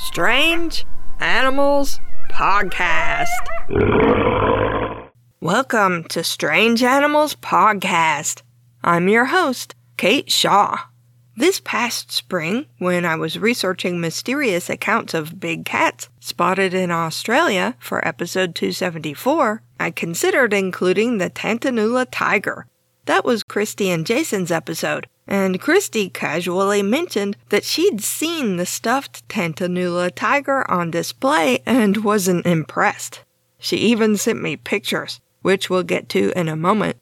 Strange Animals Podcast. Welcome to Strange Animals Podcast. I'm your host, Kate Shaw. This past spring, when I was researching mysterious accounts of big cats spotted in Australia for episode 274, I considered including the Tantanoola tiger. That was Christy and Jason's episode, and Christy casually mentioned that she'd seen the stuffed Tantanoola tiger on display and wasn't impressed. She even sent me pictures, which we'll get to in a moment.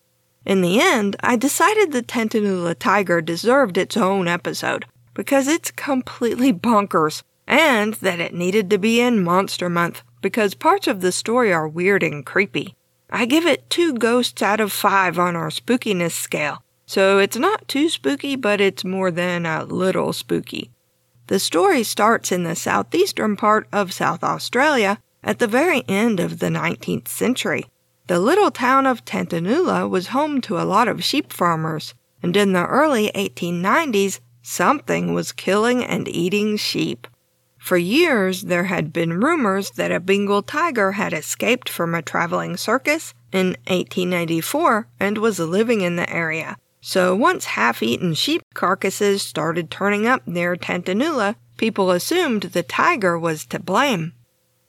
In the end, I decided the Tantanoola tiger deserved its own episode because it's completely bonkers, and that it needed to be in Monster Month because parts of the story are weird and creepy. I give it two ghosts out of five on our spookiness scale, so it's not too spooky, but it's more than a little spooky. The story starts in the southeastern part of South Australia at the very end of the 19th century. The little town of Tantanoola was home to a lot of sheep farmers, and in the early 1890s, something was killing and eating sheep. For years, there had been rumors that a Bengal tiger had escaped from a traveling circus in 1894 and was living in the area. So once half eaten sheep carcasses started turning up near Tantanoola, people assumed the tiger was to blame.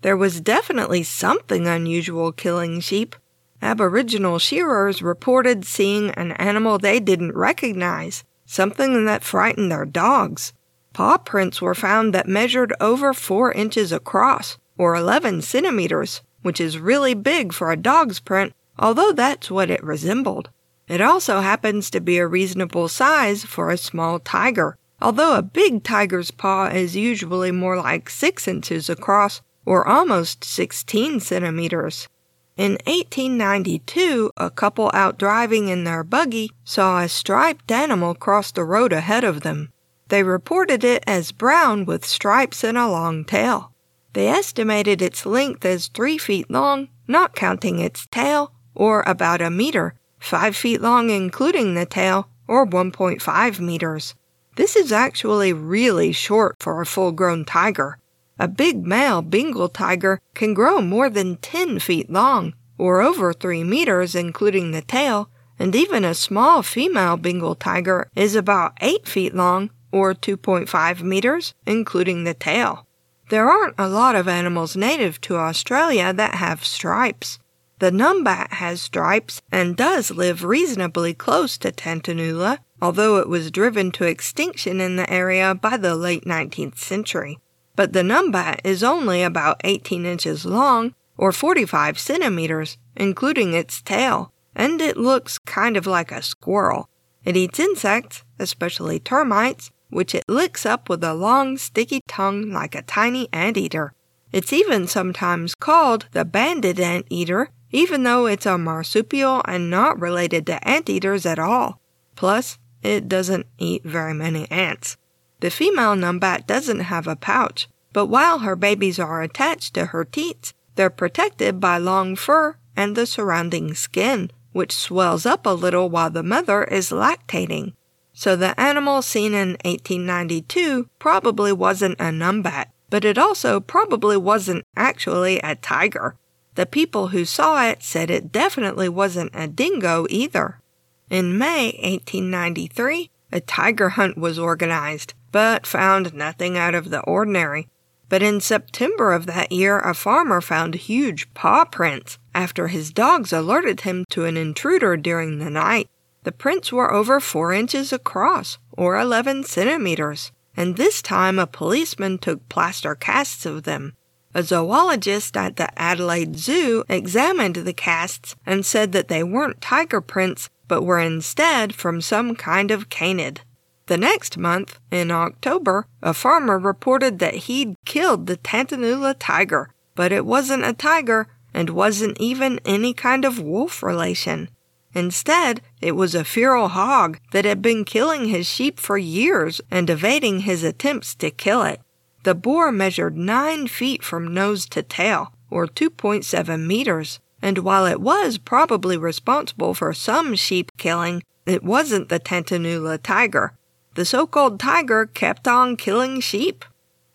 There was definitely something unusual killing sheep. Aboriginal shearers reported seeing an animal they didn't recognize, something that frightened their dogs. Paw prints were found that measured over 4 inches across, or 11 centimeters, which is really big for a dog's print, although that's what it resembled. It also happens to be a reasonable size for a small tiger, although a big tiger's paw is usually more like 6 inches across or almost 16 centimeters. In 1892, a couple out driving in their buggy saw a striped animal cross the road ahead of them. They reported it as brown with stripes and a long tail. They estimated its length as three feet long, not counting its tail, or about a meter, 5 feet long including the tail, or 1.5 meters. This is actually really short for a full grown tiger. A big male Bengal tiger can grow more than 10 feet long, or over 3 meters including the tail, and even a small female Bengal tiger is about 8 feet long, or 2.5 meters, including the tail. There aren't a lot of animals native to Australia that have stripes. The numbat has stripes and does live reasonably close to Tantanoola, although it was driven to extinction in the area by the late 19th century. But the numbat is only about 18 inches long, or 45 centimeters, including its tail, and it looks kind of like a squirrel. It eats insects, especially termites, which it licks up with a long, sticky tongue like a tiny anteater. It's even sometimes called the banded anteater even though it's a marsupial and not related to anteaters at all. Plus, it doesn't eat very many ants. The female numbat doesn't have a pouch, but while her babies are attached to her teats, they're protected by long fur and the surrounding skin, which swells up a little while the mother is lactating. So the animal seen in 1892 probably wasn't a numbat, but it also probably wasn't actually a tiger. The people who saw it said it definitely wasn't a dingo either. In May 1893, a tiger hunt was organized, but found nothing out of the ordinary. But in September of that year, a farmer found huge paw prints after his dogs alerted him to an intruder during the night. The prints were over four inches across, or 11 centimeters, and this time a policeman took plaster casts of them. A zoologist at the Adelaide Zoo examined the casts and said that they weren't tiger prints, but were instead from some kind of canid. The next month, in October, a farmer reported that he'd killed the Tantanoola tiger, but it wasn't a tiger and wasn't even any kind of wolf relation. Instead, it was a feral hog that had been killing his sheep for years and evading his attempts to kill it. The boar measured nine feet from nose to tail, or 2.7 meters, and while it was probably responsible for some sheep killing, it wasn't the Tantanoola tiger. The so called tiger kept on killing sheep.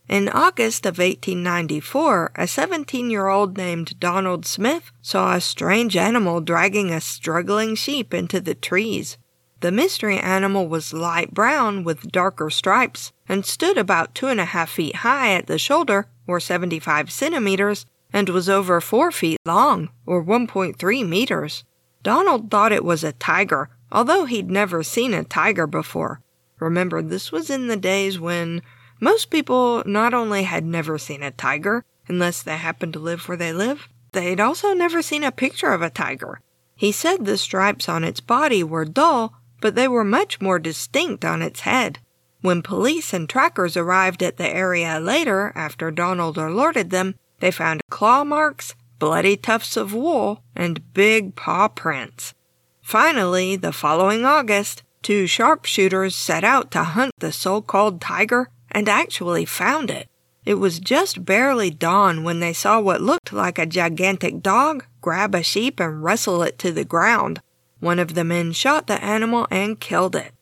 In August of 1894, a 17 year old named Donald Smith saw a strange animal dragging a struggling sheep into the trees. The mystery animal was light brown with darker stripes and stood about two and a half feet high at the shoulder, or 75 centimeters, and was over four feet long, or 1.3 meters. Donald thought it was a tiger, although he'd never seen a tiger before. Remember, this was in the days when most people not only had never seen a tiger, unless they happened to live where they live, they'd also never seen a picture of a tiger. He said the stripes on its body were dull but they were much more distinct on its head. When police and trackers arrived at the area later, after Donald alerted them, they found claw marks, bloody tufts of wool, and big paw prints. Finally, the following August, two sharpshooters set out to hunt the so called tiger and actually found it. It was just barely dawn when they saw what looked like a gigantic dog grab a sheep and wrestle it to the ground. One of the men shot the animal and killed it.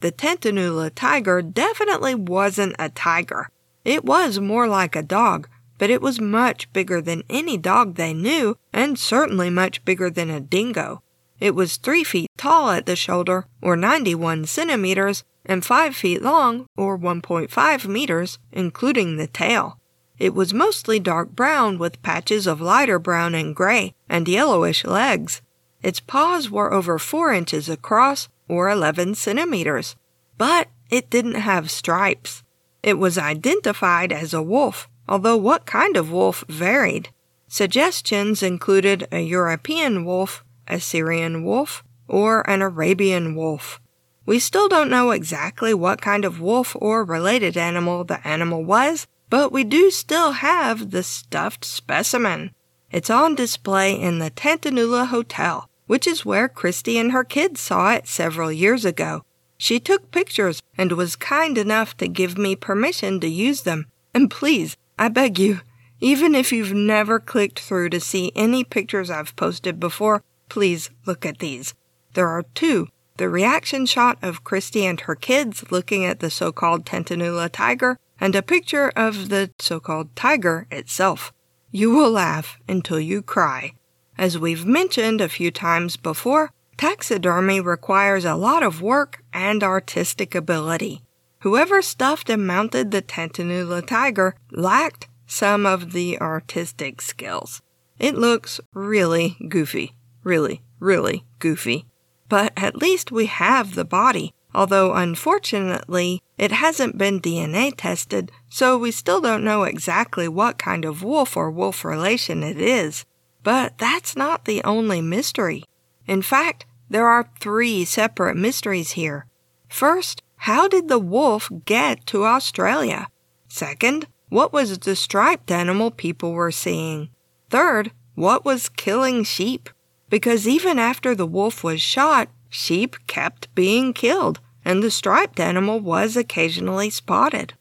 The Tantanoola tiger definitely wasn't a tiger. It was more like a dog, but it was much bigger than any dog they knew, and certainly much bigger than a dingo. It was three feet tall at the shoulder, or 91 centimeters, and five feet long, or 1.5 meters, including the tail. It was mostly dark brown with patches of lighter brown and gray, and yellowish legs. Its paws were over 4 inches across, or 11 centimeters, but it didn't have stripes. It was identified as a wolf, although what kind of wolf varied. Suggestions included a European wolf, a Syrian wolf, or an Arabian wolf. We still don't know exactly what kind of wolf or related animal the animal was, but we do still have the stuffed specimen. It's on display in the Tantanoola Hotel, which is where Christy and her kids saw it several years ago. She took pictures and was kind enough to give me permission to use them. And please, I beg you, even if you've never clicked through to see any pictures I've posted before, please look at these. There are two the reaction shot of Christy and her kids looking at the so called Tantanoola tiger, and a picture of the so called tiger itself. You will laugh until you cry. As we've mentioned a few times before, taxidermy requires a lot of work and artistic ability. Whoever stuffed and mounted the Tantanoola tiger lacked some of the artistic skills. It looks really goofy. Really, really goofy. But at least we have the body, although unfortunately it hasn't been DNA tested, so we still don't know exactly what kind of wolf or wolf relation it is. But that's not the only mystery. In fact, there are three separate mysteries here. First, how did the wolf get to Australia? Second, what was the striped animal people were seeing? Third, what was killing sheep? Because even after the wolf was shot, sheep kept being killed, and the striped animal was occasionally spotted.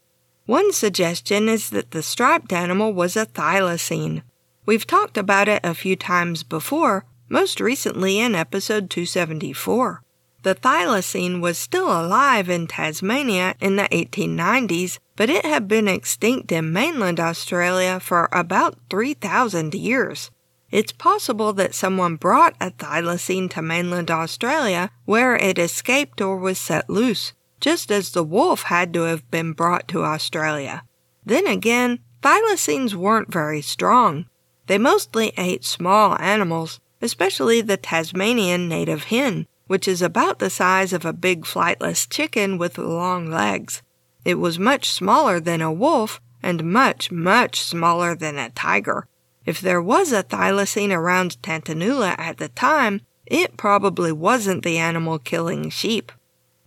One suggestion is that the striped animal was a thylacine, We've talked about it a few times before, most recently in episode 274. The thylacine was still alive in Tasmania in the 1890s, but it had been extinct in mainland Australia for about 3,000 years. It's possible that someone brought a thylacine to mainland Australia where it escaped or was set loose, just as the wolf had to have been brought to Australia. Then again, thylacines weren't very strong. They mostly ate small animals, especially the Tasmanian native hen, which is about the size of a big flightless chicken with long legs. It was much smaller than a wolf and much, much smaller than a tiger. If there was a thylacine around Tantanoola at the time, it probably wasn't the animal killing sheep.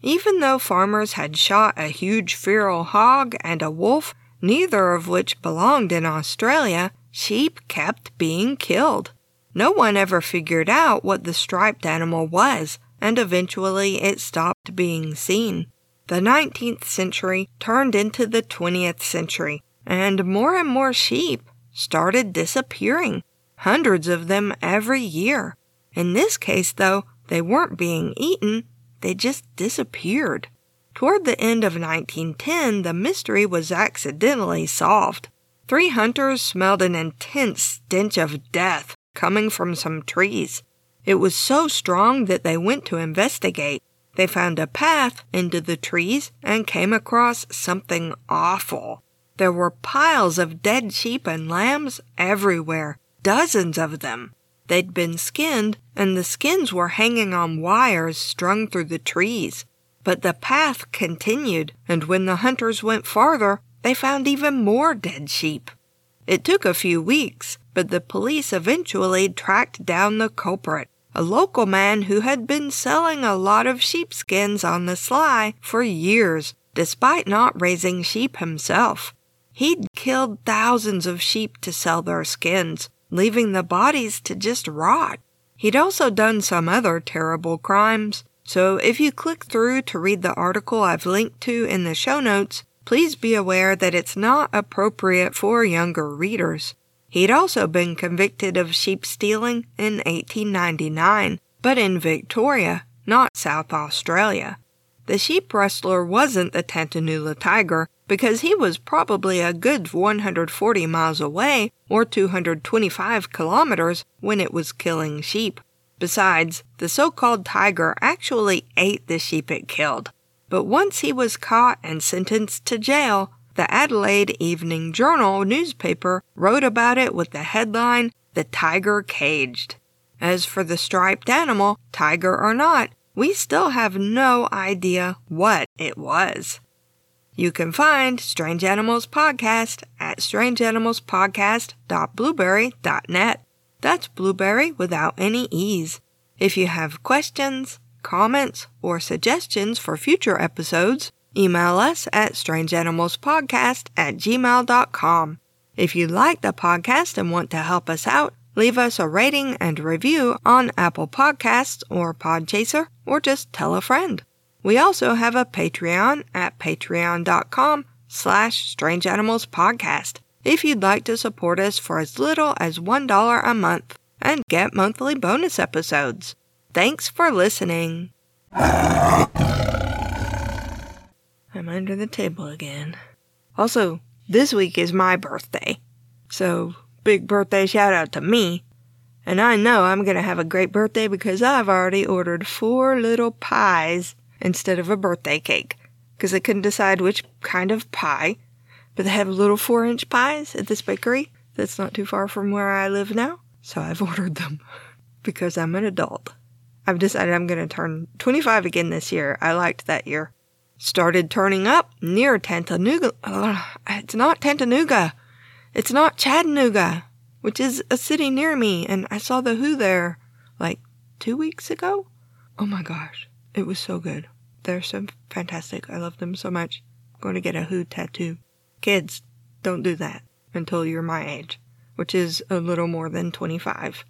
Even though farmers had shot a huge feral hog and a wolf, neither of which belonged in Australia, sheep kept being killed. No one ever figured out what the striped animal was, and eventually it stopped being seen. The 19th century turned into the 20th century, and more and more sheep started disappearing, hundreds of them every year. In this case, though, they weren't being eaten, they just disappeared. Toward the end of 1910, the mystery was accidentally solved. Three hunters smelled an intense stench of death coming from some trees. It was so strong that they went to investigate. They found a path into the trees and came across something awful. There were piles of dead sheep and lambs everywhere, dozens of them. They'd been skinned, and the skins were hanging on wires strung through the trees. But the path continued, and when the hunters went farther, they found even more dead sheep. It took a few weeks, but the police eventually tracked down the culprit, a local man who had been selling a lot of sheepskins on the sly for years, despite not raising sheep himself. He'd killed thousands of sheep to sell their skins, leaving the bodies to just rot. He'd also done some other terrible crimes. So if you click through to read the article I've linked to in the show notes, please be aware that it's not appropriate for younger readers. He'd also been convicted of sheep stealing in 1899, but in Victoria, not South Australia. The sheep rustler wasn't the Tantanoola tiger, because he was probably a good 140 miles away or 225 kilometers when it was killing sheep. Besides, the so called tiger actually ate the sheep it killed. But once he was caught and sentenced to jail, the Adelaide Evening Journal newspaper wrote about it with the headline, The Tiger Caged. As for the striped animal, tiger or not, we still have no idea what it was. You can find Strange Animals Podcast at strangeanimalspodcast.blubrry.net. That's blueberry without any E's. If you have questions, comments, or suggestions for future episodes, email us at strangeanimalspodcast at gmail.com. If you like the podcast and want to help us out, leave us a rating and review on Apple Podcasts or Podchaser, or just tell a friend. We also have a Patreon at patreon.com slash Strange Animals Podcast if you'd like to support us for as little as $1 a month and get monthly bonus episodes. Thanks for listening. I'm under the table again. Also, this week is my birthday. So, big birthday shout out to me. And I know I'm going to have a great birthday because I've already ordered four little pies instead of a birthday cake because I couldn't decide which kind of pie. But they have little four inch pies at this bakery that's not too far from where I live now. So I've ordered them because I'm an adult. I've decided I'm going to turn 25 again this year. I liked that year. Started turning up near Tantanooga. it's not Tantanooga. It's not Chattanooga, which is a city near me. And I saw the Who there like two weeks ago. Oh my gosh. It was so good. They're so fantastic. I love them so much. I'm going to get a Who tattoo. Kids, don't do that until you're my age, which is a little more than 25.